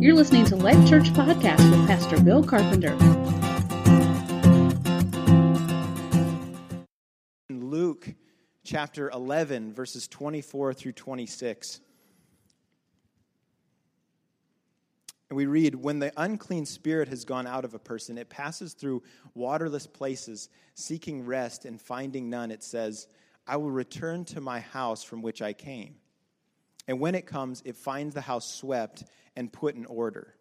You're listening to Life Church Podcast with Pastor Bill Carpenter. In Luke chapter 11, verses 24 through 26. And we read, When the unclean spirit has gone out of a person, it passes through waterless places, seeking rest and finding none. It says, I will return to my house from which I came. And when it comes, it finds the house swept and put in order.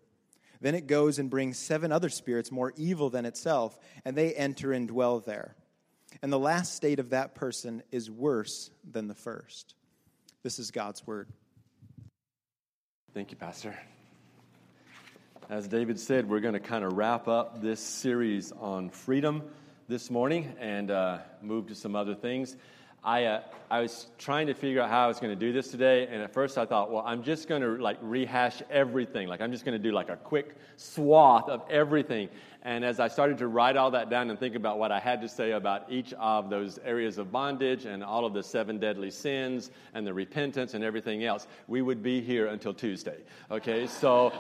Then it goes and brings seven other spirits more evil than itself, and they enter and dwell there. And the last state of that person is worse than the first. This is God's word. Thank you, Pastor. As David said, we're going to kind of wrap up this series on freedom this morning and uh, move to some other things. I, uh, I was trying to figure out how I was going to do this today, and at first I thought, well, I'm just going to like rehash everything. Like I'm just going to do like a quick swath of everything. And as I started to write all that down and think about what I had to say about each of those areas of bondage and all of the seven deadly sins and the repentance and everything else, we would be here until Tuesday. Okay, so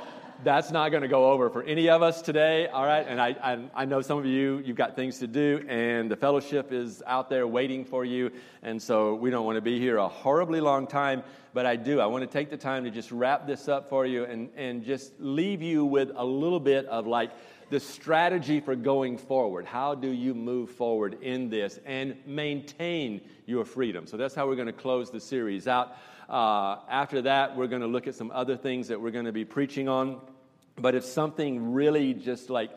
that's not going to go over for any of us today, all right? And I, I, I, know some of you, you've got things to do, and the fellowship is out there waiting for you, and so we don't want to be here a horribly long time, but I do. I want to take the time to just wrap this up for you and, and just leave you with a little bit of like the strategy for going forward. How do you move forward in this and maintain your freedom? So that's how we're going to close the series out. Uh, after that, we're going to look at some other things that we're going to be preaching on. But if something really just like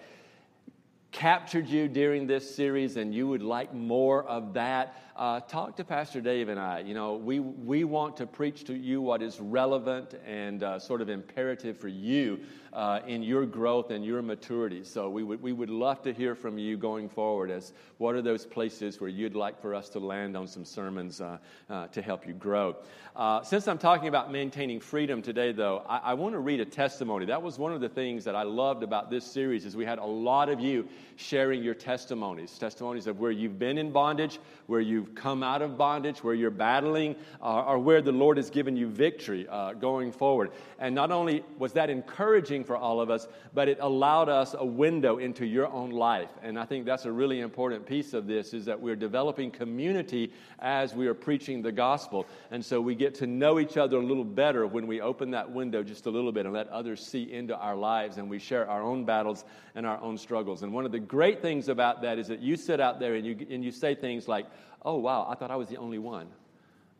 captured you during this series and you would like more of that, uh, talk to Pastor Dave and I. You know, we, we want to preach to you what is relevant and uh, sort of imperative for you uh, in your growth and your maturity. So we would, we would love to hear from you going forward as what are those places where you'd like for us to land on some sermons uh, uh, to help you grow. Uh, since I'm talking about maintaining freedom today, though, I, I want to read a testimony. That was one of the things that I loved about this series is we had a lot of you sharing your testimonies, testimonies of where you've been in bondage, where you've come out of bondage, where you're battling, uh, or where the Lord has given you victory uh, going forward. And not only was that encouraging for all of us, but it allowed us a window into your own life. And I think that's a really important piece of this is that we're developing community as we are preaching the gospel. And so we get to know each other a little better when we open that window just a little bit and let others see into our lives and we share our own battles and our own struggles. And one of the great things about that is that you sit out there and you, and you say things like, oh, wow, I thought I was the only one.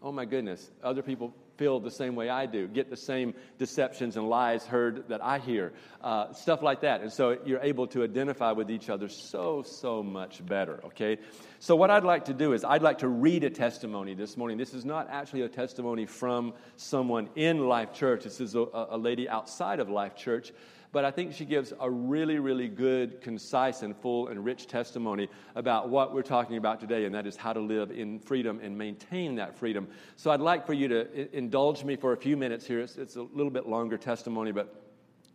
Oh my goodness, other people feel the same way I do, get the same deceptions and lies heard that I hear, uh, stuff like that. And so you're able to identify with each other so, so much better, okay? So, what I'd like to do is, I'd like to read a testimony this morning. This is not actually a testimony from someone in Life Church, this is a, a lady outside of Life Church but I think she gives a really, really good, concise, and full and rich testimony about what we're talking about today, and that is how to live in freedom and maintain that freedom. So I'd like for you to indulge me for a few minutes here. It's, it's a little bit longer testimony, but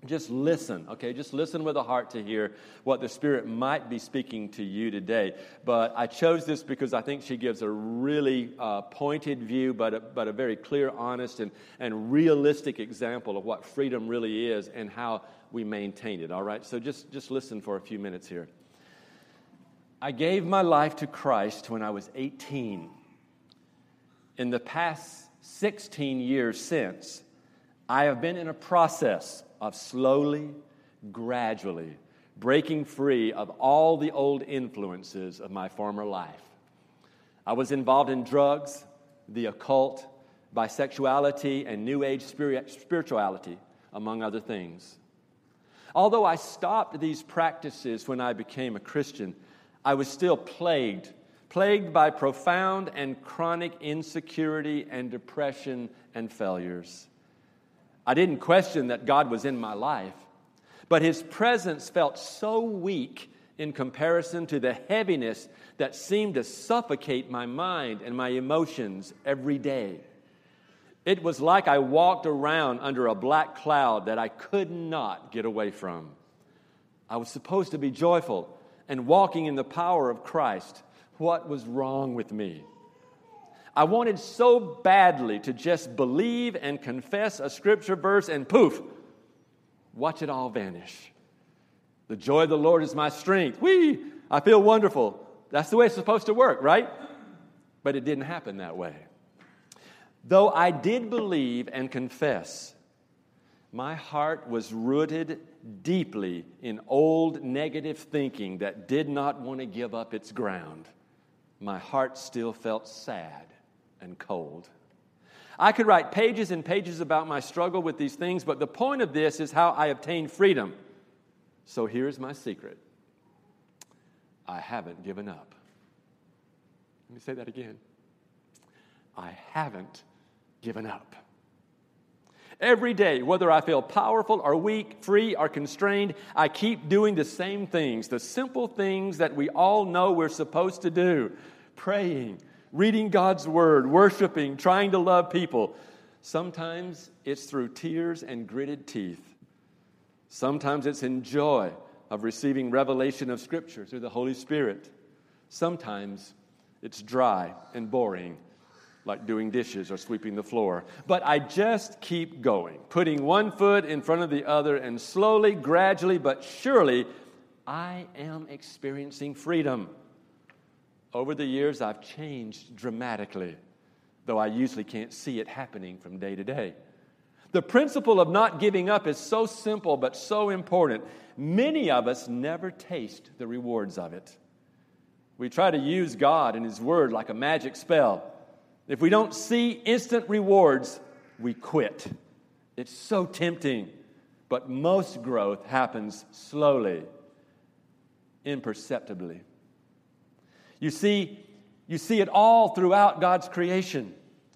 just listen, okay? Just listen with a heart to hear what the Spirit might be speaking to you today. But I chose this because I think she gives a really uh, pointed view, but a, but a very clear, honest, and, and realistic example of what freedom really is and how we maintain it, all right? So just, just listen for a few minutes here. I gave my life to Christ when I was 18. In the past 16 years since, I have been in a process of slowly, gradually breaking free of all the old influences of my former life. I was involved in drugs, the occult, bisexuality, and New Age spirituality, among other things. Although I stopped these practices when I became a Christian, I was still plagued, plagued by profound and chronic insecurity and depression and failures. I didn't question that God was in my life, but His presence felt so weak in comparison to the heaviness that seemed to suffocate my mind and my emotions every day. It was like I walked around under a black cloud that I could not get away from. I was supposed to be joyful and walking in the power of Christ. What was wrong with me? I wanted so badly to just believe and confess a scripture verse and poof, watch it all vanish. The joy of the Lord is my strength. Whee! I feel wonderful. That's the way it's supposed to work, right? But it didn't happen that way. Though I did believe and confess, my heart was rooted deeply in old negative thinking that did not want to give up its ground. My heart still felt sad and cold. I could write pages and pages about my struggle with these things, but the point of this is how I obtained freedom. So here's my secret I haven't given up. Let me say that again. I haven't given up. Every day, whether I feel powerful or weak, free or constrained, I keep doing the same things, the simple things that we all know we're supposed to do praying, reading God's word, worshiping, trying to love people. Sometimes it's through tears and gritted teeth. Sometimes it's in joy of receiving revelation of Scripture through the Holy Spirit. Sometimes it's dry and boring like doing dishes or sweeping the floor. But I just keep going, putting one foot in front of the other, and slowly, gradually, but surely, I am experiencing freedom. Over the years, I've changed dramatically, though I usually can't see it happening from day to day. The principle of not giving up is so simple but so important. Many of us never taste the rewards of it. We try to use God and His Word like a magic spell. If we don't see instant rewards, we quit. It's so tempting, but most growth happens slowly, imperceptibly. You see, you see it all throughout God's creation.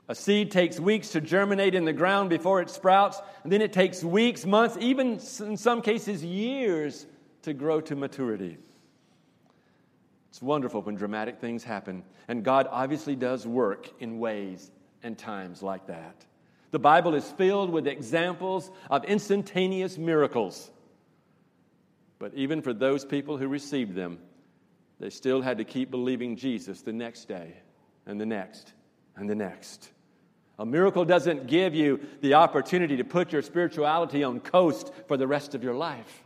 A seed takes weeks to germinate in the ground before it sprouts, and then it takes weeks, months, even in some cases years to grow to maturity. It's wonderful when dramatic things happen, and God obviously does work in ways and times like that. The Bible is filled with examples of instantaneous miracles. But even for those people who received them, they still had to keep believing Jesus the next day, and the next, and the next. A miracle doesn't give you the opportunity to put your spirituality on coast for the rest of your life.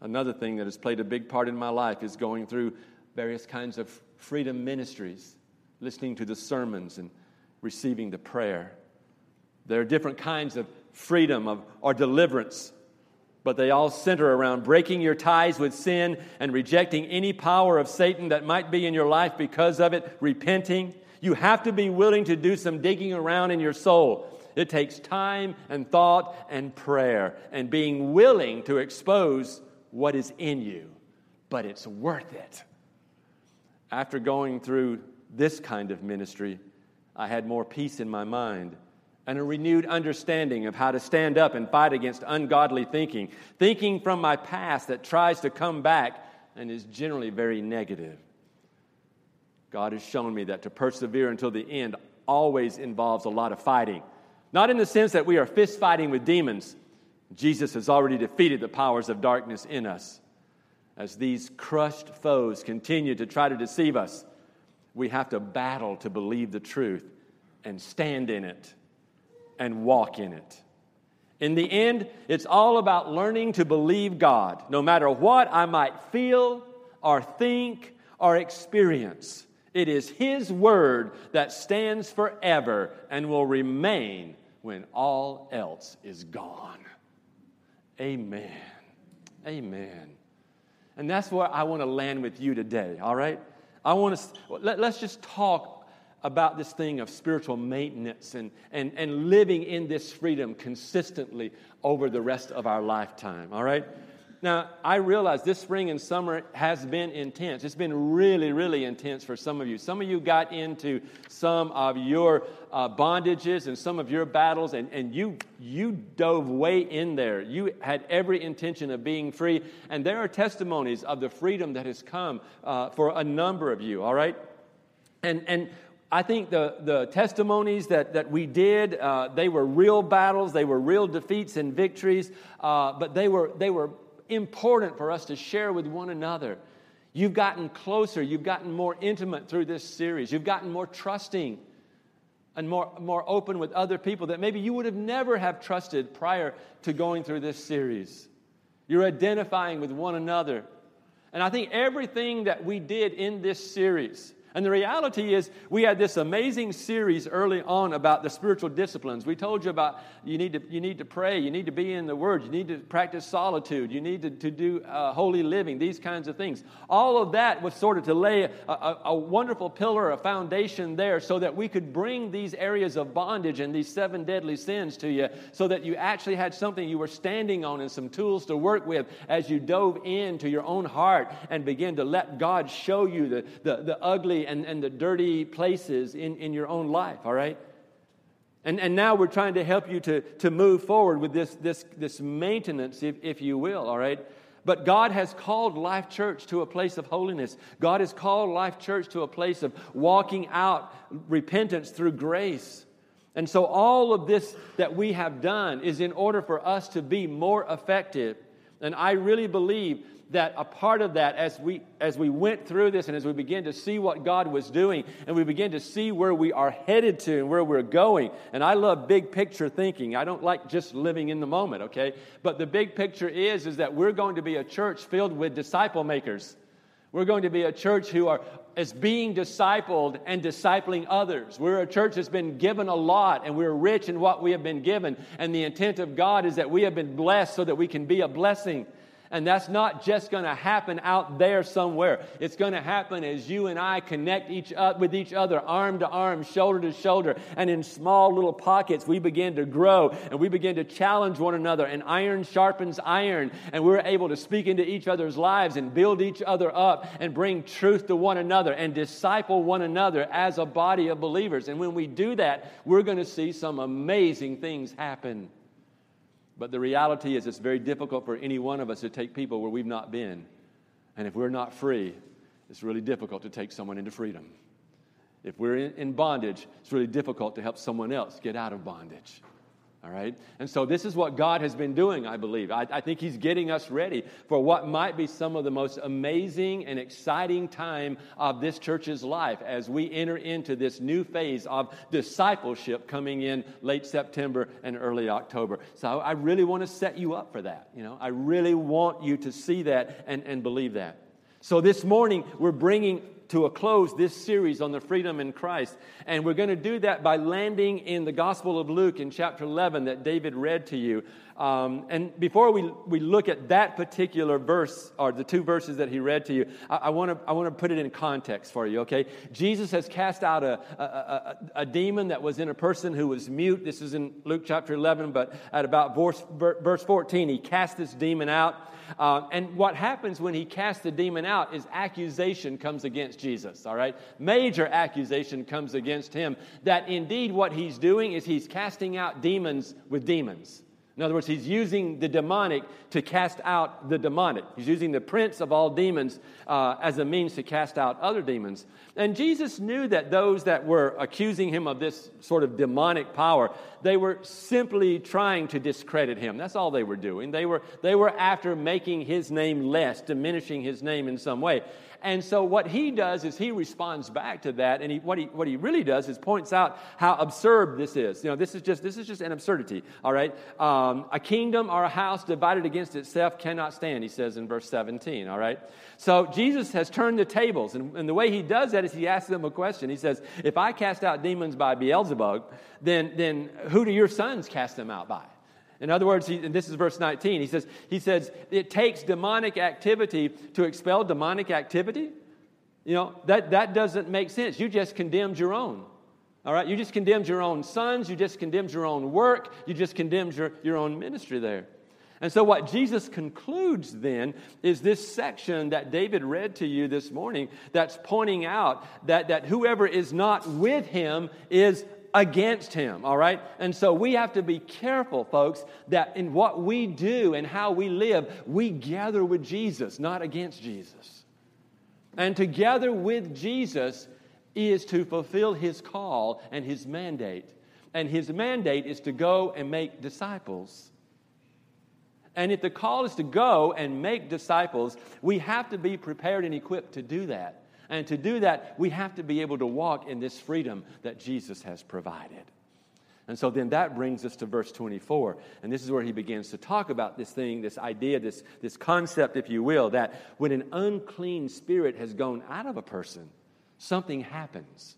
Another thing that has played a big part in my life is going through various kinds of freedom ministries, listening to the sermons and receiving the prayer. There are different kinds of freedom of, or deliverance, but they all center around breaking your ties with sin and rejecting any power of Satan that might be in your life because of it, repenting. You have to be willing to do some digging around in your soul. It takes time and thought and prayer and being willing to expose what is in you, but it's worth it. After going through this kind of ministry, I had more peace in my mind and a renewed understanding of how to stand up and fight against ungodly thinking, thinking from my past that tries to come back and is generally very negative. God has shown me that to persevere until the end always involves a lot of fighting. Not in the sense that we are fist fighting with demons, Jesus has already defeated the powers of darkness in us. As these crushed foes continue to try to deceive us, we have to battle to believe the truth and stand in it and walk in it. In the end, it's all about learning to believe God, no matter what I might feel or think or experience. It is His Word that stands forever and will remain when all else is gone. Amen. Amen. And that's where I want to land with you today, all right? I want to, let, us just talk about this thing of spiritual maintenance and, and, and living in this freedom consistently over the rest of our lifetime, all right? Now, I realize this spring and summer has been intense. It's been really, really intense for some of you. Some of you got into some of your uh, bondages and some of your battles, and, and you, you dove way in there. You had every intention of being free, and there are testimonies of the freedom that has come uh, for a number of you, all right? And, and I think the, the testimonies that, that we did, uh, they were real battles, they were real defeats and victories, uh, but they were, they were important for us to share with one another. You've gotten closer, you've gotten more intimate through this series, you've gotten more trusting and more, more open with other people that maybe you would have never have trusted prior to going through this series. You're identifying with one another. And I think everything that we did in this series and the reality is, we had this amazing series early on about the spiritual disciplines. We told you about you need to, you need to pray, you need to be in the Word, you need to practice solitude, you need to, to do uh, holy living, these kinds of things. All of that was sort of to lay a, a, a wonderful pillar, a foundation there, so that we could bring these areas of bondage and these seven deadly sins to you, so that you actually had something you were standing on and some tools to work with as you dove into your own heart and begin to let God show you the, the, the ugly and, and the dirty places in, in your own life, all right? And, and now we're trying to help you to, to move forward with this, this, this maintenance, if, if you will, all right? But God has called Life Church to a place of holiness. God has called Life Church to a place of walking out repentance through grace. And so, all of this that we have done is in order for us to be more effective. And I really believe that a part of that as we as we went through this and as we began to see what God was doing and we began to see where we are headed to and where we're going. And I love big picture thinking. I don't like just living in the moment, okay? But the big picture is is that we're going to be a church filled with disciple makers. We're going to be a church who are is being discipled and discipling others. We're a church that's been given a lot and we're rich in what we have been given. And the intent of God is that we have been blessed so that we can be a blessing. And that's not just going to happen out there somewhere. It's going to happen as you and I connect each up with each other, arm to arm, shoulder to shoulder, and in small little pockets we begin to grow and we begin to challenge one another. And iron sharpens iron, and we're able to speak into each other's lives and build each other up and bring truth to one another and disciple one another as a body of believers. And when we do that, we're going to see some amazing things happen. But the reality is, it's very difficult for any one of us to take people where we've not been. And if we're not free, it's really difficult to take someone into freedom. If we're in bondage, it's really difficult to help someone else get out of bondage. All right? And so, this is what God has been doing, I believe. I, I, think He's getting us ready for what might be some of the most amazing and exciting time of this church's life as we enter into this new phase of discipleship coming in late September and early October. So, I really want to set you up for that. You know, I really want you to see that and, and believe that. So, this morning, we're bringing to a close this series on the freedom in Christ. And we're going to do that by landing in the Gospel of Luke in chapter 11 that David read to you. Um, and before we, we look at that particular verse, or the two verses that he read to you, I, want to I wanna put it in context for you, okay? Jesus has cast out a, a, a, a, demon that was in a person who was mute. This is in Luke chapter 11, but at about verse, verse 14, he cast this demon out. Uh, and what happens when he casts the demon out is accusation comes against Jesus, all right? Major accusation comes against him that indeed what he's doing is he's casting out demons with demons. In other words, he's using the demonic to cast out the demonic. He's using the prince of all demons uh, as a means to cast out other demons. And Jesus knew that those that were accusing him of this sort of demonic power, they were simply trying to discredit him. That's all they were doing. They were, they were after making his name less, diminishing his name in some way. And so what he does is he responds back to that, and he, what, he, what he really does is points out how absurd this is. You know, this is just, this is just an absurdity, all right? Um, a kingdom or a house divided against itself cannot stand, he says in verse 17, all right? So Jesus has turned the tables, and, and the way he does that is he asks them a question. He says, if I cast out demons by Beelzebub, then, then who do your sons cast them out by? In other words, he, and this is verse 19, he says, he says, it takes demonic activity to expel demonic activity. You know, that, that doesn't make sense. You just condemned your own. All right? You just condemned your own sons. You just condemned your own work. You just condemned your, your own ministry there. And so, what Jesus concludes then is this section that David read to you this morning that's pointing out that, that whoever is not with him is against him, all right? And so we have to be careful, folks, that in what we do and how we live, we gather with Jesus, not against Jesus. And together with Jesus is to fulfill his call and his mandate. And his mandate is to go and make disciples. And if the call is to go and make disciples, we have to be prepared and equipped to do that. And to do that, we have to be able to walk in this freedom that Jesus has provided. And so then that brings us to verse 24. And this is where he begins to talk about this thing, this idea, this, this concept, if you will, that when an unclean spirit has gone out of a person, something happens.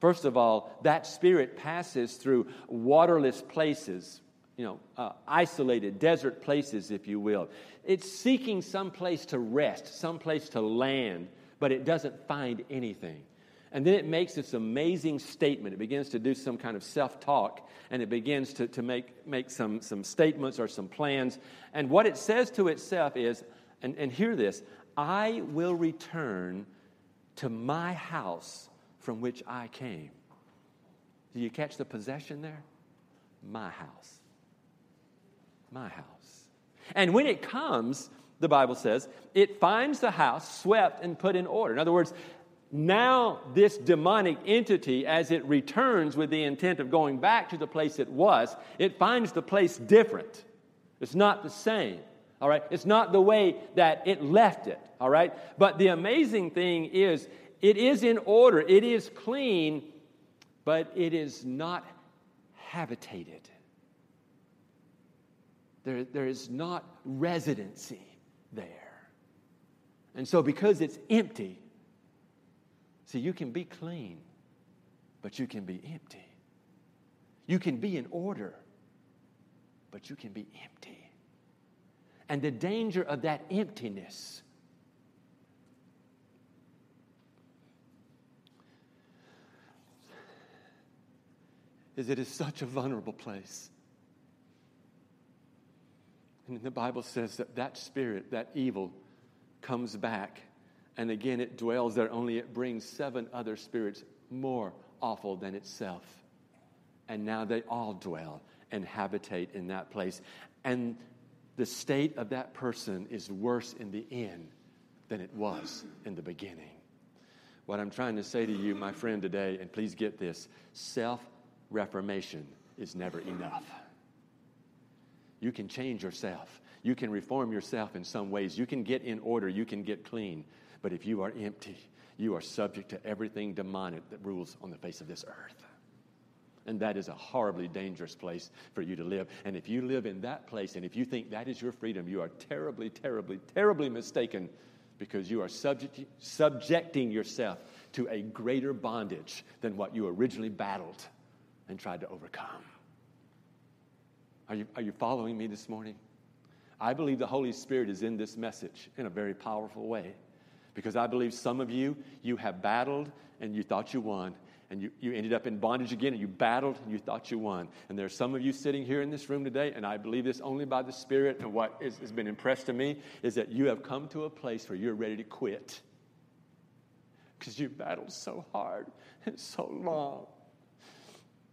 First of all, that spirit passes through waterless places, you know, uh, isolated desert places, if you will. It's seeking some place to rest, some place to land, but it doesn't find anything. And then it makes this amazing statement. It begins to do some kind of self talk and it begins to, to make, make some, some statements or some plans. And what it says to itself is, and, and hear this I will return to my house from which I came. Do you catch the possession there? My house. My house. And when it comes, the Bible says, it finds the house swept and put in order. In other words, now this demonic entity, as it returns with the intent of going back to the place it was, it finds the place different. It's not the same. All right? It's not the way that it left it. All right? But the amazing thing is, it is in order, it is clean, but it is not habitated. There, there is not residency there. And so, because it's empty, See, you can be clean, but you can be empty. You can be in order, but you can be empty. And the danger of that emptiness is it is such a vulnerable place. And the Bible says that that spirit, that evil, comes back and again, it dwells there, only it brings seven other spirits more awful than itself. And now they all dwell and habitate in that place. And the state of that person is worse in the end than it was in the beginning. What I'm trying to say to you, my friend, today, and please get this self reformation is never enough. You can change yourself. You can reform yourself in some ways. You can get in order. You can get clean. But if you are empty, you are subject to everything demonic that rules on the face of this earth. And that is a horribly dangerous place for you to live. And if you live in that place and if you think that is your freedom, you are terribly, terribly, terribly mistaken because you are subject, subjecting yourself to a greater bondage than what you originally battled and tried to overcome. Are you, are you following me this morning? I believe the Holy Spirit is in this message in a very powerful way. Because I believe some of you, you have battled and you thought you won. And you, you ended up in bondage again and you battled and you thought you won. And there are some of you sitting here in this room today, and I believe this only by the Spirit. And what is, has been impressed to me is that you have come to a place where you're ready to quit. Because you battled so hard and so long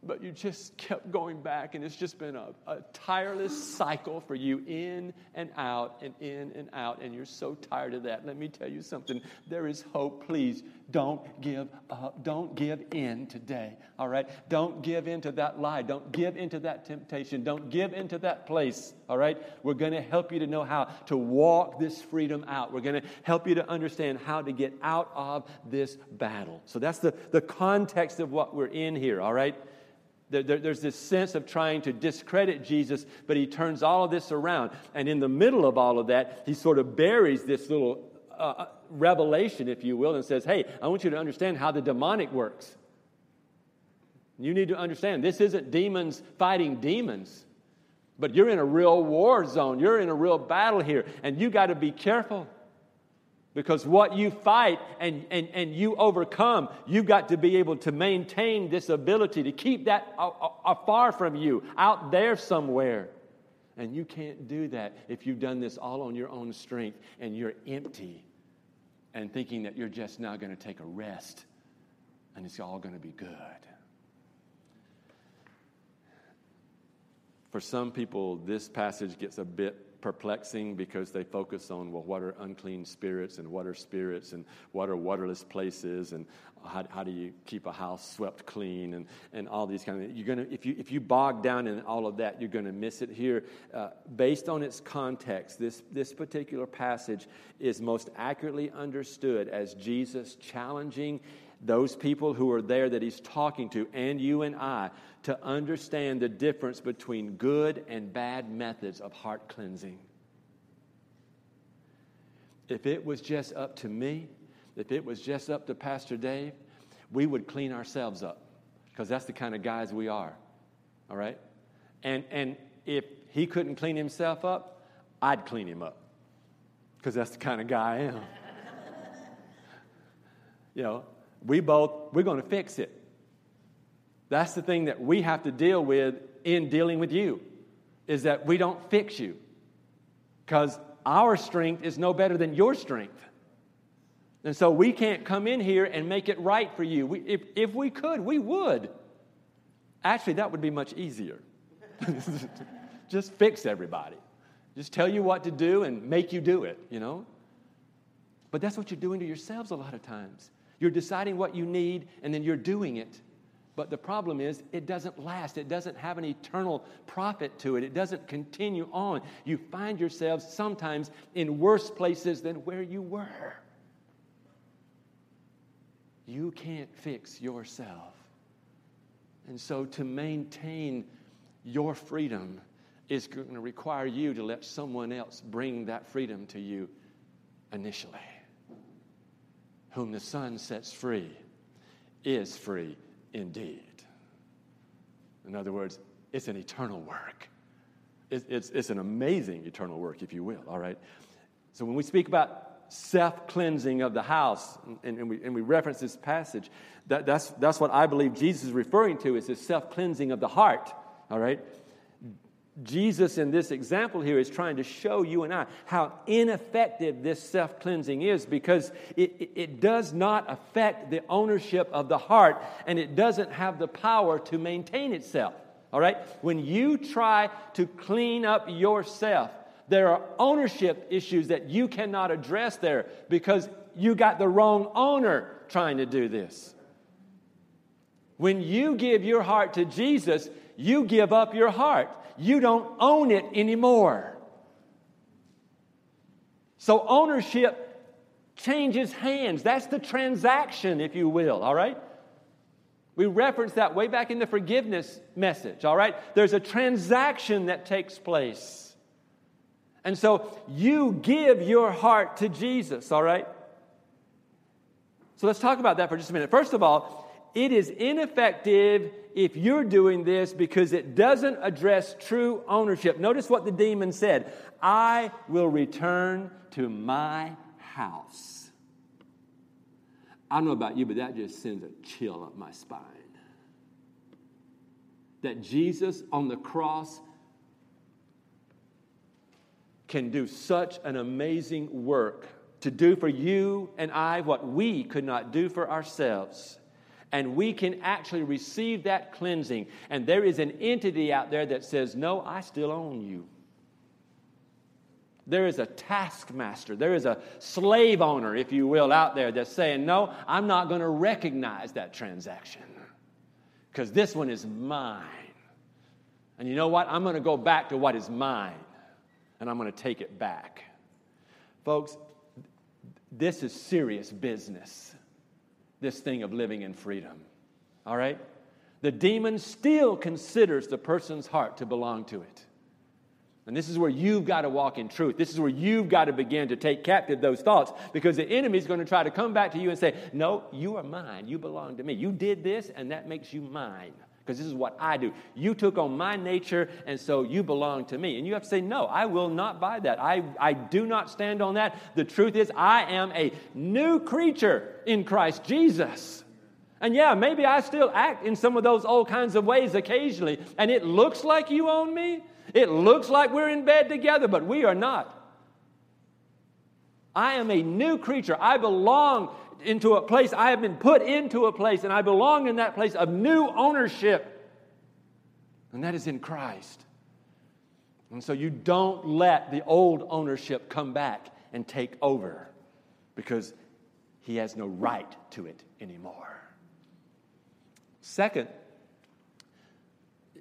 but you just kept going back, and it's just been a, a, tireless cycle for you in and out and in and out, and you're so tired of that. Let me tell you something there is hope. Please don't give up. Don't give in today, all right? Don't give in to that lie. Don't give into that temptation. Don't give into that place, all right? We're going to help you to know how to walk this freedom out. We're going to help you to understand how to get out of this battle. So that's the, the context of what we're in here, all right? There, there, there's this sense of trying to discredit Jesus, but he turns all of this around. And in the middle of all of that, he sort of buries this little uh, uh, revelation, if you will, and says, Hey, I want you to understand how the demonic works. You need to understand this isn't demons fighting demons, but you're in a real war zone. You're in a real battle here, and you got to be careful. Because what you fight and, and, and you overcome, you've got to be able to maintain this ability to keep that uh, uh, afar from you, out there somewhere. And you can't do that if you've done this all on your own strength and you're empty and thinking that you're just now going to take a rest and it's all going to be good. For some people, this passage gets a bit perplexing because they focus on, well, what are unclean spirits and what are spirits and what are waterless places and how, how do you keep a house swept clean and, and all these kind of things. you're gonna if you if you bog down in all of that you're going to miss it here uh, based on its context this this particular passage is most accurately understood as jesus challenging those people who are there that he's talking to and you and i to understand the difference between good and bad methods of heart cleansing if it was just up to me if it was just up to Pastor Dave, we would clean ourselves up because that's the kind of guys we are. All right? And, and if he couldn't clean himself up, I'd clean him up because that's the kind of guy I am. you know, we both, we're going to fix it. That's the thing that we have to deal with in dealing with you is that we don't fix you because our strength is no better than your strength. And so we can't come in here and make it right for you. We, if, if we could, we would. Actually, that would be much easier. Just fix everybody. Just tell you what to do and make you do it, you know? But that's what you're doing to yourselves a lot of times. You're deciding what you need and then you're doing it. But the problem is, it doesn't last. It doesn't have an eternal profit to it. It doesn't continue on. You find yourselves sometimes in worse places than where you were. You can't fix yourself. And so to maintain your freedom is going to require you to let someone else bring that freedom to you initially. Whom the Son sets free is free indeed. In other words, it's an eternal work. It's, it's, it's an amazing eternal work, if you will, all right? So when we speak about self cleansing of the house. And, and, we, and we reference this passage. That, that's, that's what I believe Jesus is referring to is this self cleansing of the heart. All right? Jesus, in this example here, is trying to show you and I how ineffective this self cleansing is because it, it, does not affect the ownership of the heart and it doesn't have the power to maintain itself. All right? When you try to clean up yourself, there are ownership issues that you cannot address there because you got the wrong owner trying to do this. When you give your heart to Jesus, you give up your heart. You don't own it anymore. So ownership changes hands. That's the transaction, if you will, all right? We referenced that way back in the forgiveness message, all right? There's a transaction that takes place. And so you give your heart to Jesus, all right? So let's talk about that for just a minute. First of all, it is ineffective if you're doing this because it doesn't address true ownership. Notice what the demon said I will return to my house. I don't know about you, but that just sends a chill up my spine. That Jesus on the cross can do such an amazing work to do for you and I what we could not do for ourselves. And we can actually receive that cleansing. And there is an entity out there that says, No, I still own you. There is a taskmaster, there is a slave owner, if you will, out there that's saying, No, I'm not going to recognize that transaction because this one is mine. And you know what? I'm going to go back to what is mine and I'm going to take it back. Folks, this is serious business, this thing of living in freedom. All right? The demon still considers the person's heart to belong to it. And this is where you've got to walk in truth. This is where you've got to begin to take captive those thoughts because the enemy is going to try to come back to you and say, No, you are mine. You belong to me. You did this, and that makes you mine because this is what I do. You took on my nature, and so you belong to me. And you have to say, No, I will not buy that. I, I do not stand on that. The truth is, I am a new creature in Christ Jesus. And yeah, maybe I still act in some of those old kinds of ways occasionally, and it looks like you own me. It looks like we're in bed together, but we are not. I am a new creature. I belong into a place, I have been put into a place, and I belong in that place of new ownership. And that is in Christ. And so you don't let the old ownership come back and take over because he has no right to it anymore. Second,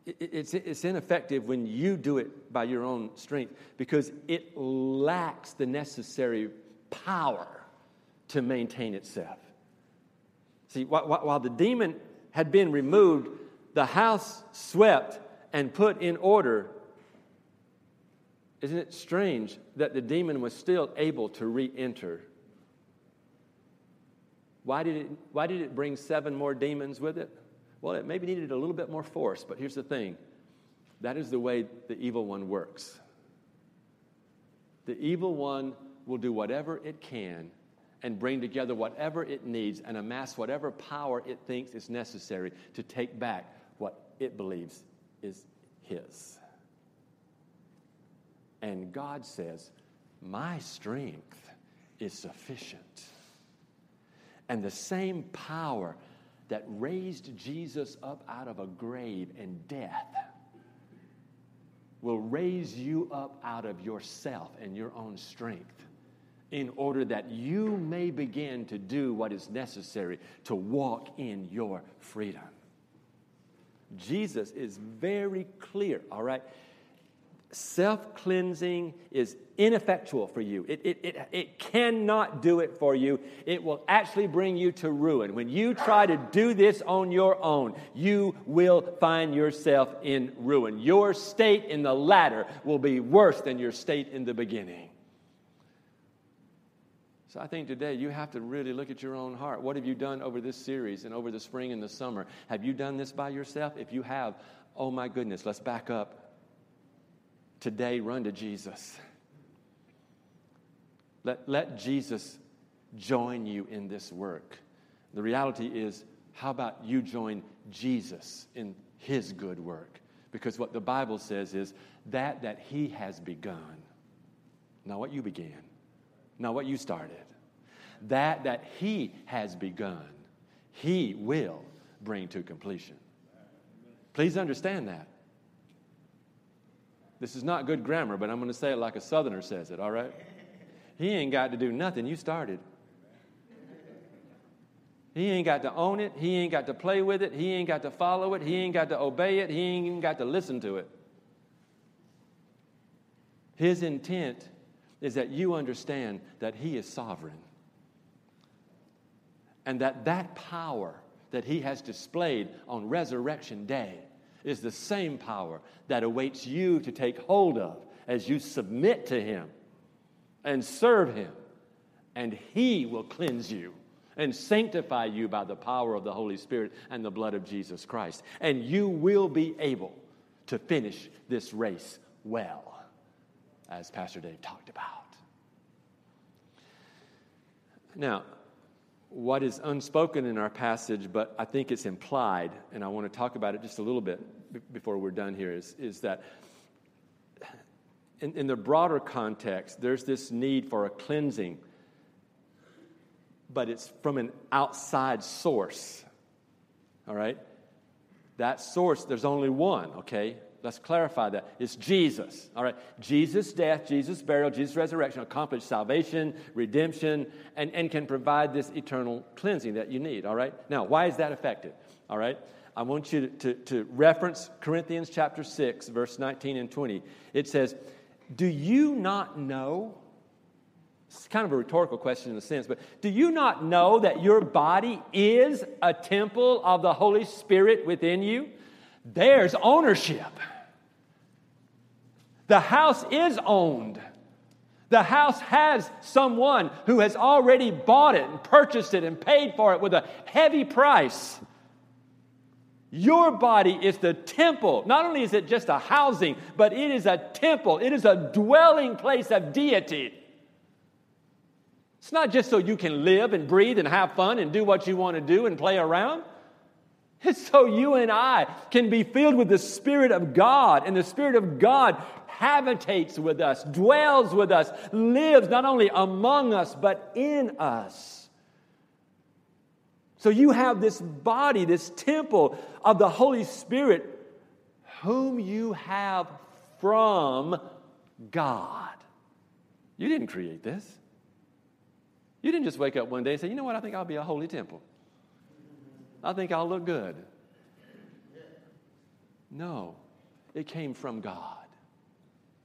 it's, it's ineffective when you do it by your own strength because it lacks the necessary power to maintain itself. See, while the demon had been removed, the house swept and put in order. Isn't it strange that the demon was still able to re enter? Why did, it, why did it bring seven more demons with it? Well, it maybe needed a little bit more force, but here's the thing that is the way the evil one works. The evil one will do whatever it can and bring together whatever it needs and amass whatever power it thinks is necessary to take back what it believes is his. And God says, My strength is sufficient. And the same power that raised Jesus up out of a grave and death will raise you up out of yourself and your own strength in order that you may begin to do what is necessary to walk in your freedom. Jesus is very clear, all right? Self cleansing is ineffectual for you. It, it, it, it cannot do it for you. It will actually bring you to ruin. When you try to do this on your own, you will find yourself in ruin. Your state in the latter will be worse than your state in the beginning. I think today you have to really look at your own heart. What have you done over this series and over the spring and the summer? Have you done this by yourself? If you have, oh my goodness, let's back up. Today, run to Jesus. Let, let Jesus join you in this work. The reality is, how about you join Jesus in his good work? Because what the Bible says is that that he has begun, not what you began not what you started. That that he has begun, he will bring to completion. Please understand that. This is not good grammar, but I'm going to say it like a southerner says it, all right? He ain't got to do nothing. You started. He ain't got to own it. He ain't got to play with it. He ain't got to follow it. He ain't got to obey it. He ain't even got to listen to it. His intent is that you understand that He is sovereign. And that that power that He has displayed on Resurrection Day is the same power that awaits you to take hold of as you submit to Him and serve Him, and He will cleanse you and sanctify you by the power of the Holy Spirit and the blood of Jesus Christ. And you will be able to finish this race well as Pastor Dave talked about. Now, what is unspoken in our passage, but I think it's implied, and I want to talk about it just a little bit before we're done here, is, is that in, in the broader context, there's this need for a cleansing, but it's from an outside source. All right? That source, there's only one, okay? Let's clarify that. It's Jesus. All right. Jesus' death, Jesus' burial, Jesus' resurrection accomplished salvation, redemption, and, and can provide this eternal cleansing that you need. All right. Now, why is that effective? All right. I want you to, to, to reference Corinthians chapter 6, verse 19 and 20. It says, Do you not know? It's kind of a rhetorical question in a sense, but do you not know that your body is a temple of the Holy Spirit within you? There's ownership. The house is owned. The house has someone who has already bought it and purchased it and paid for it with a heavy price. Your body is the temple. Not only is it just a housing, but it is a temple. It is a dwelling place of deity. It's not just so you can live and breathe and have fun and do what you want to do and play around. So you and I can be filled with the Spirit of God, and the Spirit of God habitates with us, dwells with us, lives not only among us, but in us. So you have this body, this temple of the Holy Spirit, whom you have from God. You didn't create this. You didn't just wake up one day and say, you know what, I think I'll be a holy temple. I think I'll look good. No, it came from God.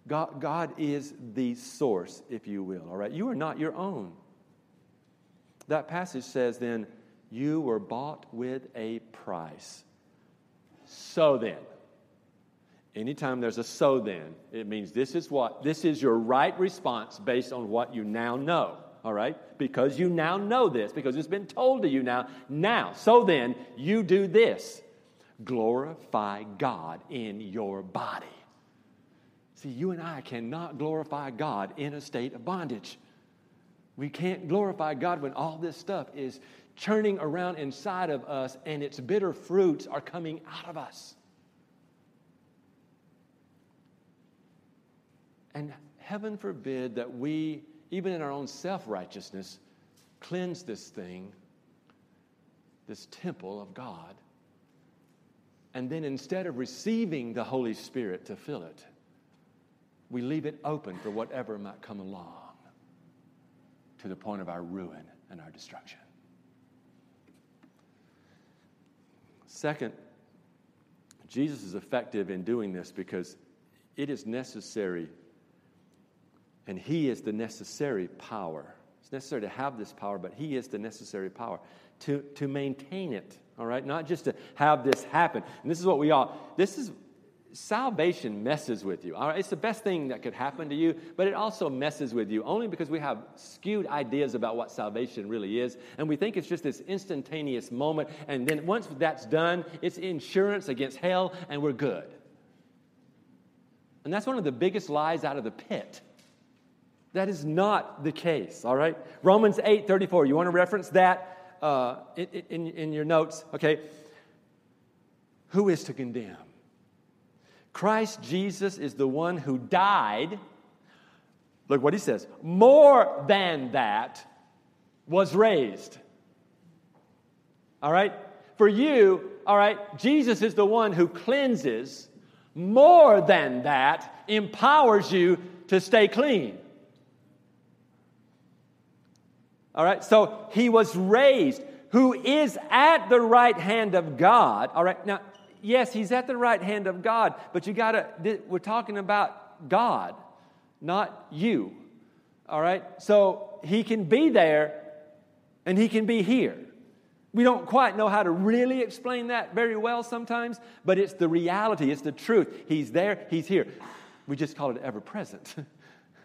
God, God is the source, if you will, all right? You are not your own. That passage says then, you were bought with a price. So then, anytime there's a so then, it means this is what, this is your right response based on what you now know, all right? Because you now know this, because it's been told to you now. Now, so then, you do this glorify God in your body. See, you and I cannot glorify God in a state of bondage. We can't glorify God when all this stuff is churning around inside of us and its bitter fruits are coming out of us. And heaven forbid that we, even in our own self righteousness, cleanse this thing, this temple of God, and then instead of receiving the Holy Spirit to fill it, we leave it open for whatever might come along to the point of our ruin and our destruction. Second, Jesus is effective in doing this because it is necessary, and He is the necessary power. It's necessary to have this power, but He is the necessary power to, to maintain it, all right? Not just to have this happen. And this is what we all, this is, salvation messes with you. All right? It's the best thing that could happen to you, but it also messes with you only because we have skewed ideas about what salvation really is. And we think it's just this instantaneous moment. And then once that's done, it's insurance against hell, and we're good. And that's one of the biggest lies out of the pit. That is not the case, all right? Romans 8 34. You want to reference that uh, in, in, in your notes? Okay. Who is to condemn? Christ Jesus is the one who died. Look what he says more than that was raised. All right? For you, all right, Jesus is the one who cleanses. More than that, empowers you to stay clean. All right, so he was raised, who is at the right hand of God. All right, now yes, he's at the right hand of God, but you got to, we're talking about God, not you. All right? So he can be there and he can be here. We don't quite know how to really explain that very well sometimes, but it's the reality, it's the truth. He's there, he's here. We just call it ever present,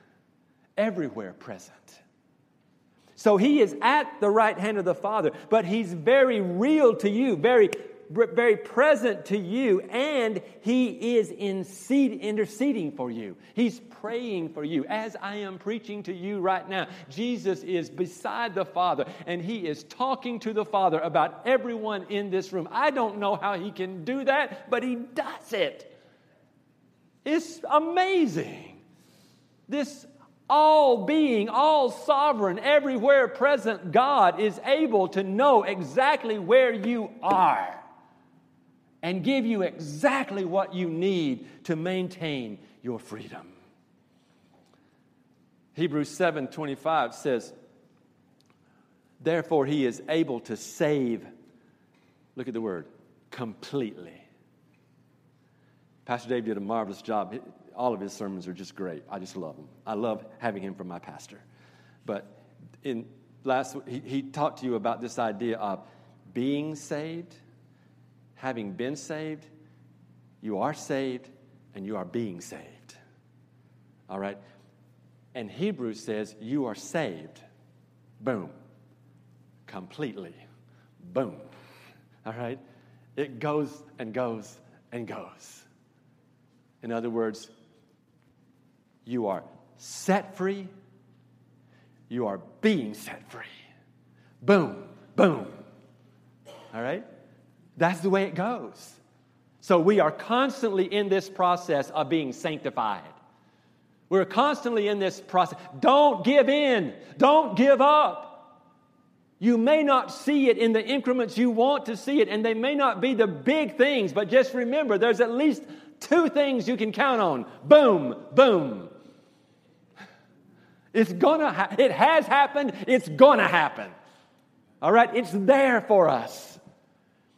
everywhere present. So he is at the right hand of the Father, but he's very real to you, very very present to you, and He is interceding for you. He's praying for you. As I am preaching to you right now, Jesus is beside the Father, and He is talking to the Father about everyone in this room. I don't know how He can do that, but He does it. It's amazing. This all being, all sovereign, everywhere present God is able to know exactly where you are and give you exactly what you need to maintain your freedom. Hebrews 7:25 says, "Therefore he is able to save look at the word, completely." Pastor Dave did a marvelous job. All of his sermons are just great. I just love them. I love having him for my pastor. But in last he, he talked to you about this idea of being saved having been saved, you are saved and you are being saved. All right? And Hebrews says you are saved. Boom. Completely. Boom. All right? It goes and goes and goes. In other words, you are set free, you are being set free. Boom, boom. All right? That's the way it goes. So we are constantly in this process of being sanctified. We're constantly in this process. Don't give in, don't give up. You may not see it in the increments you want to see it, and they may not be the big things, but just remember there's at least two things you can count on boom, boom. It's gonna, ha- it has happened, it's gonna happen. All right, it's there for us.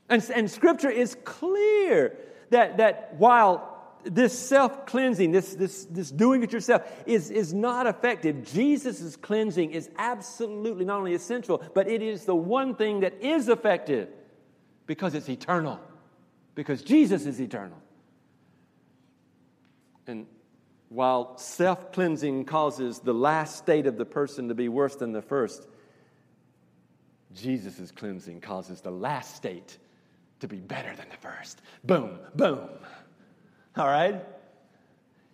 And, and scripture is clear that, that while this self cleansing, this, this, this doing it yourself, is, is not effective. Jesus' cleansing is absolutely not only essential, but it is the one thing that is effective because it's eternal, because Jesus is eternal. And while self cleansing causes the last state of the person to be worse than the first, Jesus' cleansing causes the last state to be better than the first. Boom, boom. All right?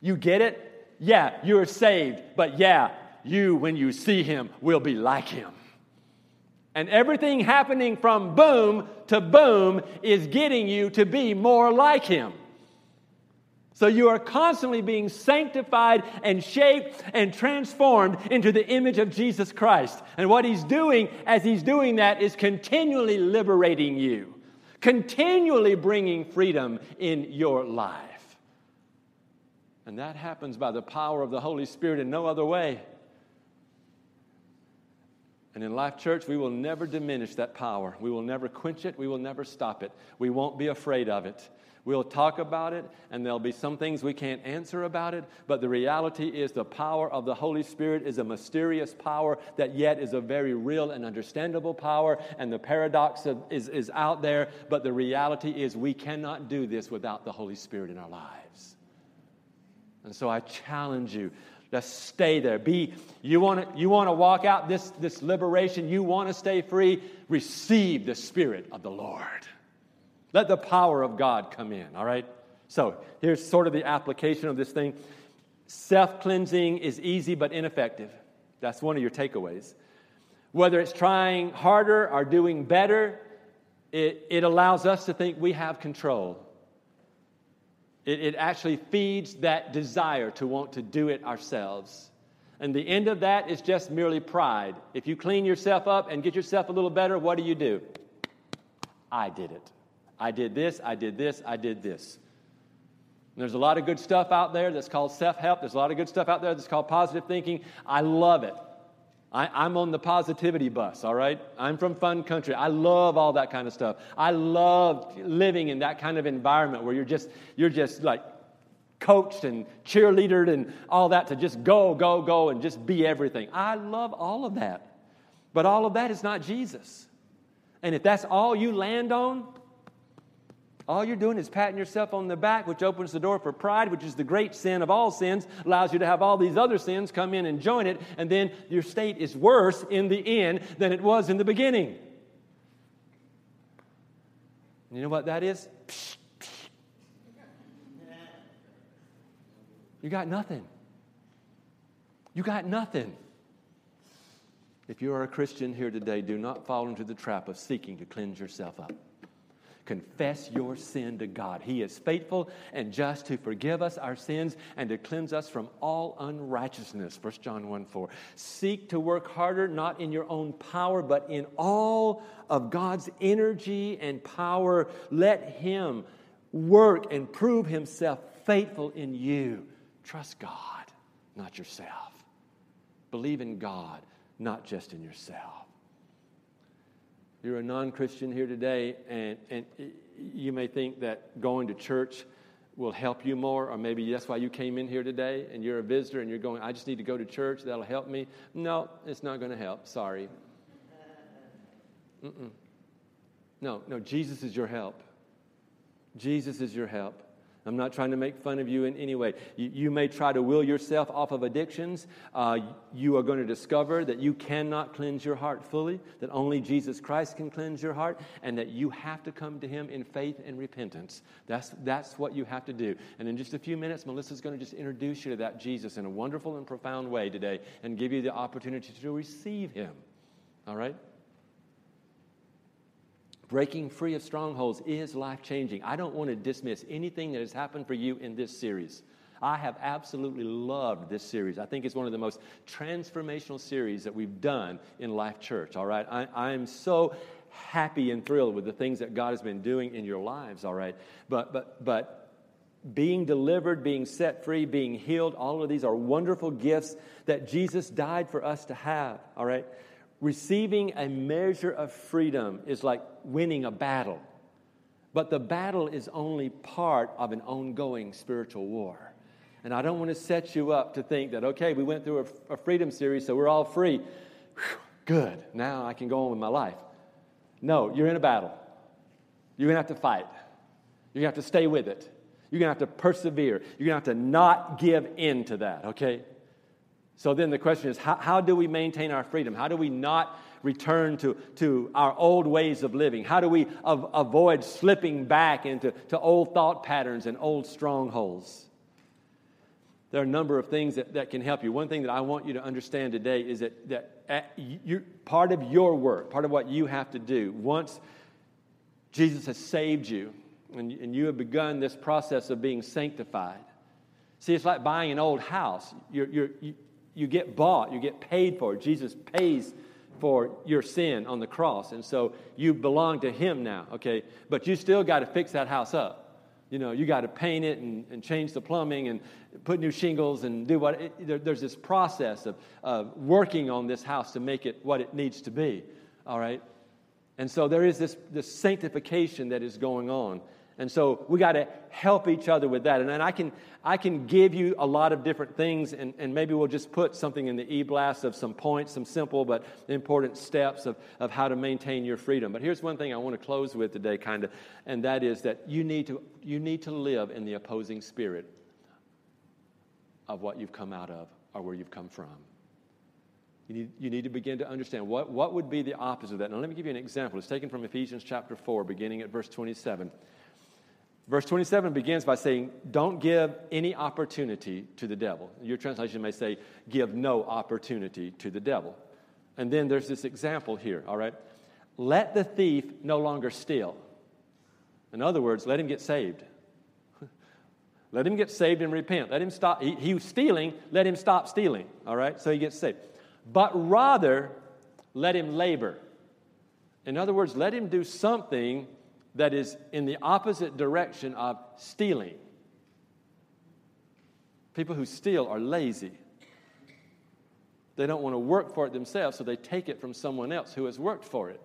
You get it? Yeah, you're saved, but yeah, you, when you see him, will be like him. And everything happening from boom to boom is getting you to be more like him. So you are constantly being sanctified and shaped and transformed into the image of Jesus Christ. And what he's doing as he's doing that is continually liberating you, continually bringing freedom in your life. And that happens by the power of the Holy Spirit in no other way. And in Life Church, we will never diminish that power. We will never quench it. We will never stop it. We won't be afraid of it. We'll talk about it, and there'll be some things we can't answer about it, but the reality is the power of the Holy Spirit is a mysterious power that yet is a very real and understandable power, and the paradox of, is, is out there, but the reality is we cannot do this without the Holy Spirit in our lives. And so I challenge you. Let's stay there. Be you want to you want to walk out this, this liberation, you want to stay free, receive the Spirit of the Lord. Let the power of God come in, all right? So here's sort of the application of this thing. Self cleansing is easy but ineffective. That's one of your takeaways. Whether it's trying harder or doing better, it, it allows us to think we have control. It, it actually feeds that desire to want to do it ourselves. And the end of that is just merely pride. If you clean yourself up and get yourself a little better, what do you do? I did it. I did this, I did this, I did this. And there's a lot of good stuff out there that's called self help. There's a lot of good stuff out there that's called positive thinking. I love it. I, am on the positivity bus, all right? I'm from fun country. I love all that kind of stuff. I love living in that kind of environment where you're just, you're just like coached and cheerleadered and all that to just go, go, go and just be everything. I love all of that. But all of that is not Jesus. And if that's all you land on, all you're doing is patting yourself on the back, which opens the door for pride, which is the great sin of all sins, allows you to have all these other sins come in and join it, and then your state is worse in the end than it was in the beginning. You know what that is? You got nothing. You got nothing. If you are a Christian here today, do not fall into the trap of seeking to cleanse yourself up. Confess your sin to God. He is faithful and just to forgive us our sins and to cleanse us from all unrighteousness. 1 John 1 4. Seek to work harder, not in your own power, but in all of God's energy and power. Let Him work and prove Himself faithful in you. Trust God, not yourself. Believe in God, not just in yourself you're a non Christian here today, and, and you may think that going to church will help you more, or maybe that's why you came in here today and you're a visitor and you're going, I just need to go to church, that'll help me. No, it's not going to help. Sorry. Mm-mm. No, no, Jesus is your help. Jesus is your help. I'm not trying to make fun of you in any way. You, you may try to will yourself off of addictions. Uh, you are going to discover that you cannot cleanse your heart fully, that only Jesus Christ can cleanse your heart, and that you have to come to Him in faith and repentance. That's, that's what you have to do. And in just a few minutes, Melissa's going to just introduce you to that Jesus in a wonderful and profound way today and give you the opportunity to receive Him. All right? Breaking free of strongholds is life changing. I don't want to dismiss anything that has happened for you in this series. I have absolutely loved this series. I think it's one of the most transformational series that we've done in Life Church, all right? I, I'm so happy and thrilled with the things that God has been doing in your lives, all right? But, but, but being delivered, being set free, being healed. All of these are wonderful gifts that Jesus died for us to have, all right? Receiving a measure of freedom is like winning a battle. But the battle is only part of an ongoing spiritual war. And I don't want to set you up to think that, okay, we went through a, a freedom series, so we're all free. Whew, good. Now I can go on with my life. No, you're in a battle. You're going to have to fight. You're going to have to stay with it. You're going to have to persevere. You're going to have to not give in to that, okay? So then the question is how, how do we maintain our freedom? How do we not return to, to our old ways of living? How do we av- avoid slipping back into to old thought patterns and old strongholds? There are a number of things that, that can help you. One thing that I want you to understand today is that, that uh, you, part of your work, part of what you have to do, once Jesus has saved you and, and you have begun this process of being sanctified. See, it's like buying an old house. You're, you're, you, you get bought, you get paid for. Jesus pays for your sin on the cross. And so you belong to Him now, okay? But you still got to fix that house up. You know, you got to paint it and, and change the plumbing and put new shingles and do what. It, there, there's this process of, of working on this house to make it what it needs to be, all right? And so there is this, this sanctification that is going on. And so we got to help each other with that. And then I can, I can give you a lot of different things, and, and maybe we'll just put something in the e blast of some points, some simple but important steps of, of how to maintain your freedom. But here's one thing I want to close with today, kind of, and that is that you need, to, you need to live in the opposing spirit of what you've come out of or where you've come from. You need, you need to begin to understand what, what would be the opposite of that. Now, let me give you an example. It's taken from Ephesians chapter 4, beginning at verse 27. Verse 27 begins by saying, Don't give any opportunity to the devil. Your translation may say, Give no opportunity to the devil. And then there's this example here, all right? Let the thief no longer steal. In other words, let him get saved. let him get saved and repent. Let him stop. He, he was stealing, let him stop stealing, all right? So he gets saved. But rather, let him labor. In other words, let him do something that is in the opposite direction of stealing. People who steal are lazy. They don't want to work for it themselves, so they take it from someone else who has worked for it.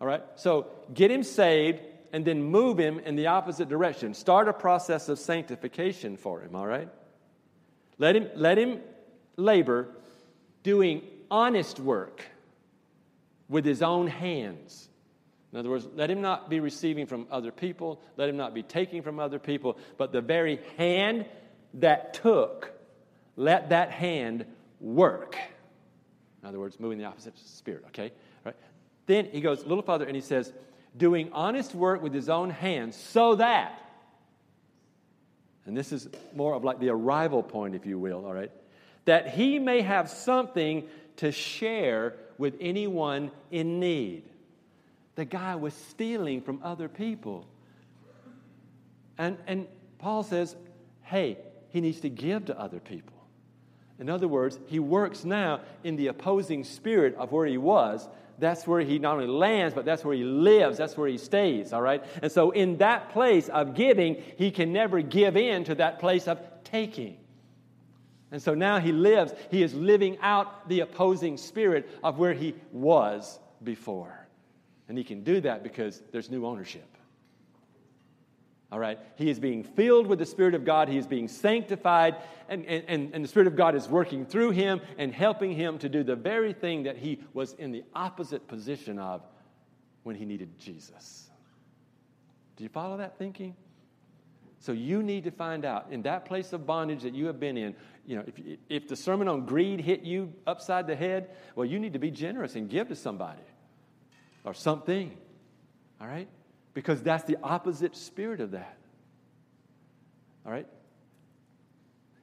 All right? So get him saved and then move him in the opposite direction. Start a process of sanctification for him, all right? Let him, let him labor doing honest work with his own hands. In other words, let him not be receiving from other people, let him not be taking from other people, but the very hand that took, let that hand work. In other words, moving the opposite spirit, okay? Right. Then he goes a little further and he says, doing honest work with his own hands so that, and this is more of like the arrival point, if you will, all right, that he may have something to share with anyone in need the guy was stealing from other people. And, and Paul says, hey, he needs to give to other people. In other words, he works now in the opposing spirit of where he was. That's where he not only lands, but that's where he lives. That's where he stays, all right? And so, in that place of giving, he can never give in to that place of taking. And so now he lives, he is living out the opposing spirit of where he was before. And he can do that because there's new ownership. All right? He is being filled with the Spirit of God. He is being sanctified, and, and, and the Spirit of God is working through him and helping him to do the very thing that he was in the opposite position of when he needed Jesus. Do you follow that thinking? So you need to find out in that place of bondage that you have been in, you know, if, if the sermon on greed hit you upside the head, well, you need to be generous and give to somebody or something. All right? Because that's the opposite spirit of that. All right?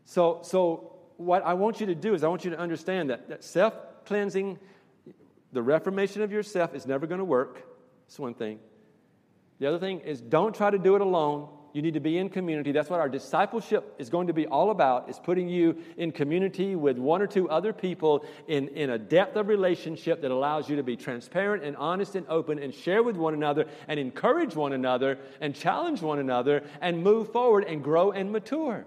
So, so what I want you to do is I want you to understand that, that self cleansing, the reformation of yourself is never going to work. That's one thing. The other thing is don't try to do it alone. You need to be in community. That's what our discipleship is going to be all about, is putting you in community with one or two other people in, in a depth of relationship that allows you to be transparent and honest and open and share with one another and encourage one another and challenge one another and move forward and grow and mature.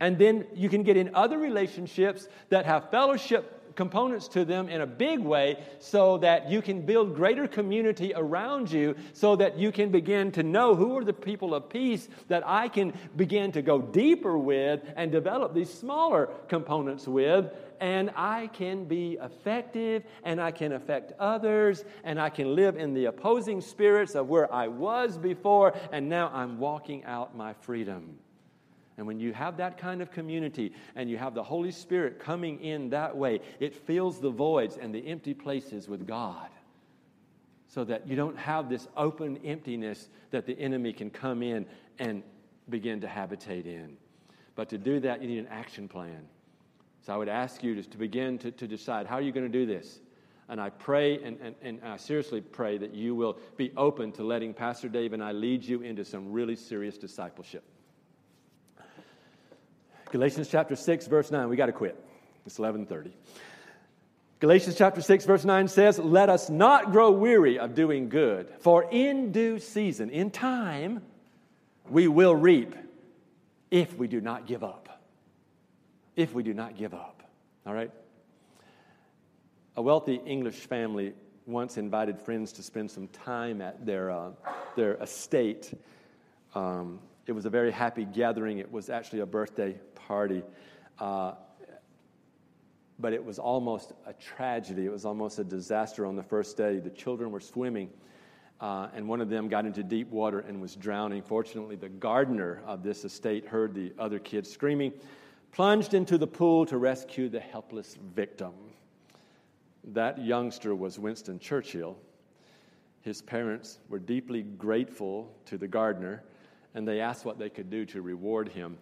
And then you can get in other relationships that have fellowship components to them in a big way so that you can build greater community around you so that you can begin to know who are the people of peace that I can begin to go deeper with and develop these smaller components with and I can be effective and I can affect others and I can live in the opposing spirits of where I was before and now I'm walking out my freedom. And when you have that kind of community and you have the Holy Spirit coming in that way, it fills the voids and the empty places with God. So that you don't have this open emptiness that the enemy can come in and begin to habitate in. But to do that, you need an action plan. So I would ask you to, to begin to, to decide how are you going to do this? And I pray and, and, and I seriously pray that you will be open to letting Pastor Dave and I lead you into some really serious discipleship. Galatians chapter 6, verse 9. We got to quit. It's 1130. Galatians chapter 6, verse 9 says, Let us not grow weary of doing good, for in due season, in time, we will reap if we do not give up. If we do not give up. All right? A wealthy English family once invited friends to spend some time at their, uh, their estate. Um, it was a very happy gathering. It was actually a birthday party. Uh, but it was almost a tragedy. It was almost a disaster on the first day. The children were swimming, uh, and one of them got into deep water and was drowning. Fortunately, the gardener of this estate heard the other kids screaming, plunged into the pool to rescue the helpless victim. That youngster was Winston Churchill. His parents were deeply grateful to the gardener, and they asked what they could do to reward him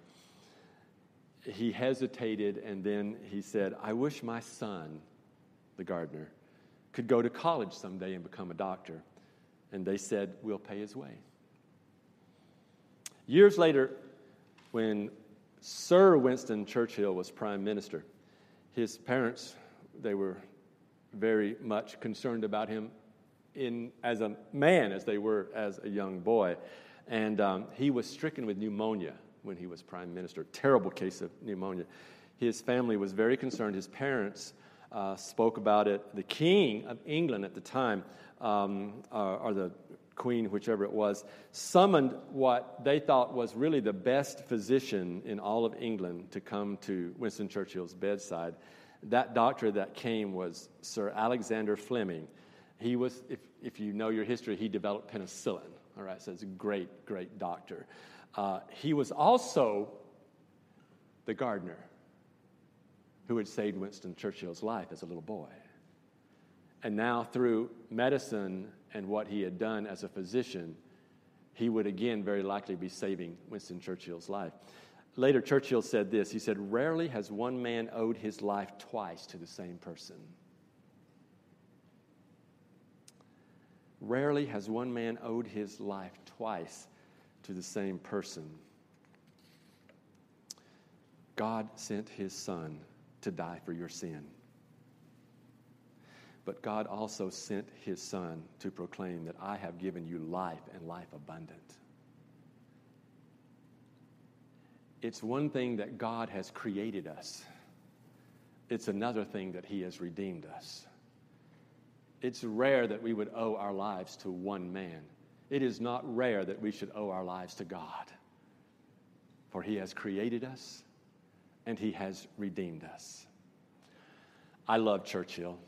he hesitated and then he said, I wish my son, the gardener, could go to college someday and become a doctor. And they said, We'll pay his way. Years later, when Sir Winston Churchill was prime minister, his parents, they were very much concerned about him in, as a man as they were as a young boy. And um, he was stricken with pneumonia when he was prime minister. Terrible case of pneumonia. His family was very concerned. His parents uh, spoke about it. The king of England at the time, um, uh, or the queen, whichever it was, summoned what they thought was really the best physician in all of England to come to Winston Churchill's bedside. That doctor that came was Sir Alexander Fleming. He was, if, if you know your history, he developed penicillin. All right, so it's a great, great doctor. Uh, he was also the gardener who had saved Winston Churchill's life as a little boy. And now, through medicine and what he had done as a physician, he would again very likely be saving Winston Churchill's life. Later, Churchill said this He said, Rarely has one man owed his life twice to the same person. Rarely has one man owed his life twice to the same person. God sent his son to die for your sin. But God also sent his son to proclaim that I have given you life and life abundant. It's one thing that God has created us, it's another thing that he has redeemed us. It's rare that we would owe our lives to one man. It is not rare that we should owe our lives to God, for He has created us and He has redeemed us. I love Churchill.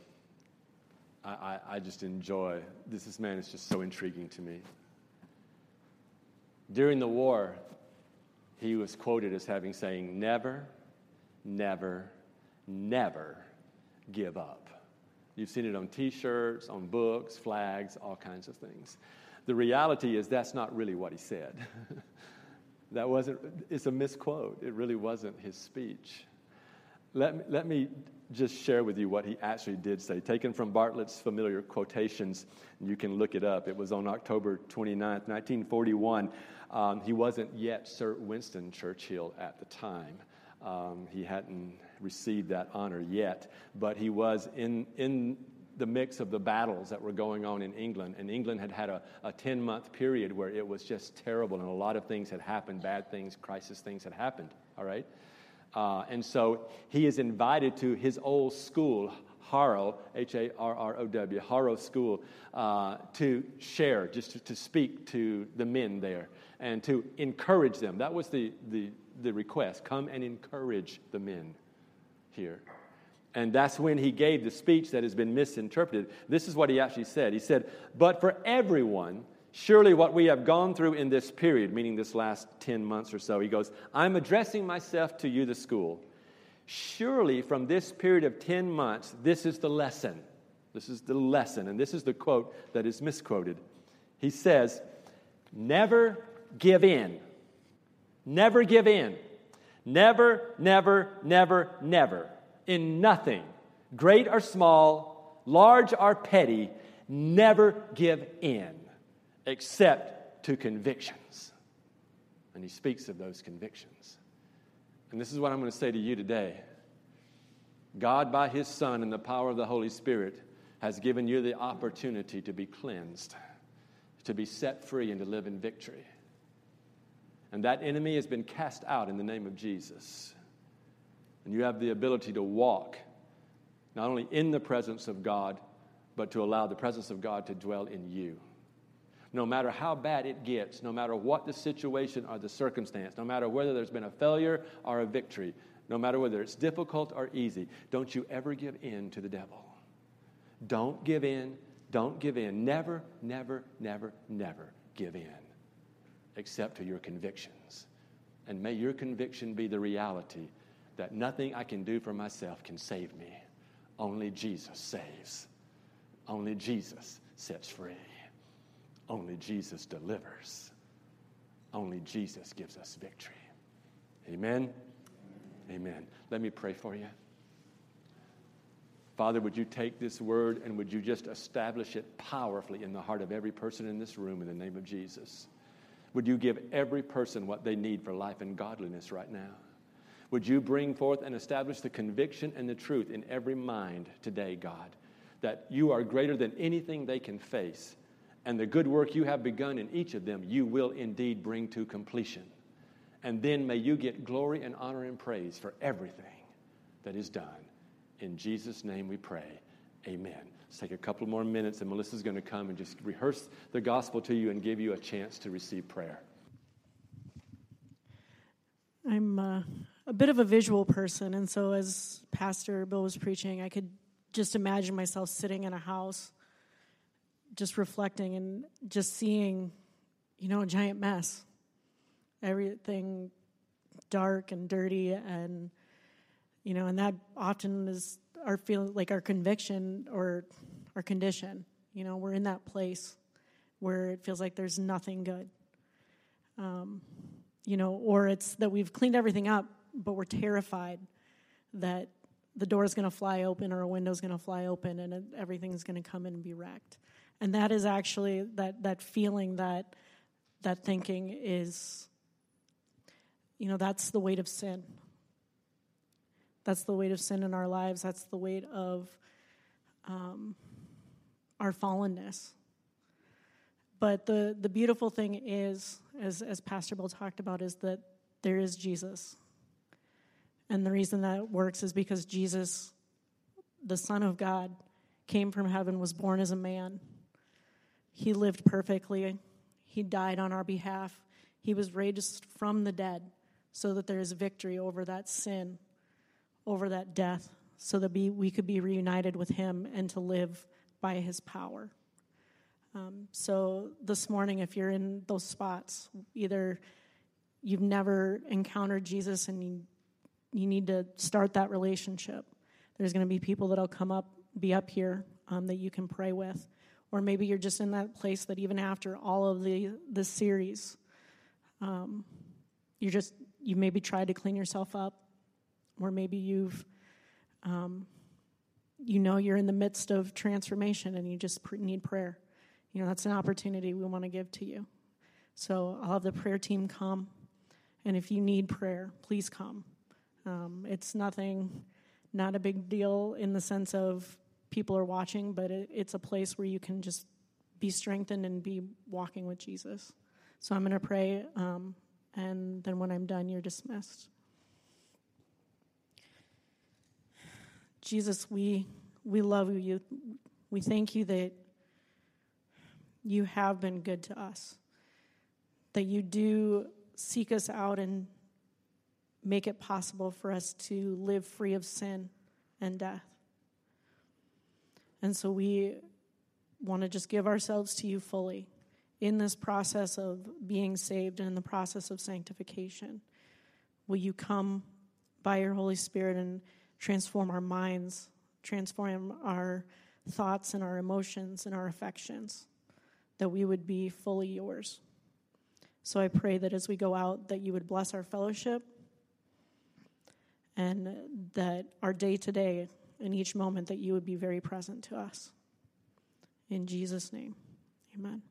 I, I, I just enjoy this. This man is just so intriguing to me. During the war, he was quoted as having saying, Never, never, never give up. You've seen it on t shirts, on books, flags, all kinds of things. The reality is that's not really what he said. that wasn't, it's a misquote. It really wasn't his speech. Let me, let me just share with you what he actually did say, taken from Bartlett's familiar quotations. You can look it up. It was on October 29th, 1941. Um, he wasn't yet Sir Winston Churchill at the time. Um, he hadn't received that honor yet, but he was in, in the mix of the battles that were going on in England. And England had had a, a 10 month period where it was just terrible, and a lot of things had happened bad things, crisis things had happened, all right? Uh, and so he is invited to his old school, Harrow, H A R R O W, Harrow School, uh, to share, just to, to, speak to the men there and to encourage them. That was the, the, the request come and encourage the men here. And that's when he gave the speech that has been misinterpreted. This is what he actually said. He said, But for everyone, surely what we have gone through in this period, meaning this last 10 months or so, he goes, I'm addressing myself to you, the school. Surely from this period of 10 months, this is the lesson. This is the lesson. And this is the quote that is misquoted. He says, Never give in. Never give in. Never, never, never, never in nothing, great or small, large or petty, never give in except to convictions. And he speaks of those convictions. And this is what I'm going to say to you today God, by his Son and the power of the Holy Spirit, has given you the opportunity to be cleansed, to be set free, and to live in victory. And that enemy has been cast out in the name of Jesus. And you have the ability to walk not only in the presence of God, but to allow the presence of God to dwell in you. No matter how bad it gets, no matter what the situation or the circumstance, no matter whether there's been a failure or a victory, no matter whether it's difficult or easy, don't you ever give in to the devil. Don't give in. Don't give in. Never, never, never, never give in except to your convictions. And may your conviction be the reality that nothing I can do for myself can save me. Only Jesus saves. Only Jesus sets free. Only Jesus delivers. Only Jesus gives us victory. Amen. Amen. Let me pray for you. Father, would you take this word and would you just establish it powerfully in the heart of every person in this room in the name of Jesus? Would you give every person what they need for life and godliness right now? Would you bring forth and establish the conviction and the truth in every mind today, God, that you are greater than anything they can face, and the good work you have begun in each of them, you will indeed bring to completion. And then may you get glory and honor and praise for everything that is done. In Jesus' name we pray. Amen. Let's take a couple more minutes, and Melissa's going to come and just rehearse the gospel to you and give you a chance to receive prayer. I'm. Uh a bit of a visual person, and so as Pastor Bill was preaching, I could just imagine myself sitting in a house, just reflecting and just seeing, you know, a giant mess. Everything dark and dirty, and you know, and that often is our feel like our conviction or our condition. You know, we're in that place where it feels like there's nothing good. Um, you know, or it's that we've cleaned everything up but we're terrified that the door is going to fly open or a window is going to fly open and everything's going to come in and be wrecked. And that is actually that that feeling that that thinking is you know that's the weight of sin. That's the weight of sin in our lives. That's the weight of um, our fallenness. But the the beautiful thing is, as as Pastor Bill talked about, is that there is Jesus and the reason that works is because Jesus, the Son of God, came from heaven, was born as a man. He lived perfectly. He died on our behalf. He was raised from the dead so that there is victory over that sin, over that death, so that we could be reunited with Him and to live by His power. Um, so this morning, if you're in those spots, either you've never encountered Jesus and you you need to start that relationship. There's going to be people that'll come up, be up here um, that you can pray with, or maybe you're just in that place that even after all of the the series, um, you're just you maybe tried to clean yourself up, or maybe you've um, you know you're in the midst of transformation and you just need prayer. You know that's an opportunity we want to give to you. So I'll have the prayer team come. And if you need prayer, please come. Um, it's nothing, not a big deal in the sense of people are watching, but it, it's a place where you can just be strengthened and be walking with Jesus. So I'm going to pray, um, and then when I'm done, you're dismissed. Jesus, we, we love you. We thank you that you have been good to us, that you do seek us out and make it possible for us to live free of sin and death. And so we want to just give ourselves to you fully in this process of being saved and in the process of sanctification. Will you come by your Holy Spirit and transform our minds, transform our thoughts and our emotions and our affections, that we would be fully yours. So I pray that as we go out, that you would bless our fellowship and that our day to day, in each moment, that you would be very present to us. In Jesus' name, amen.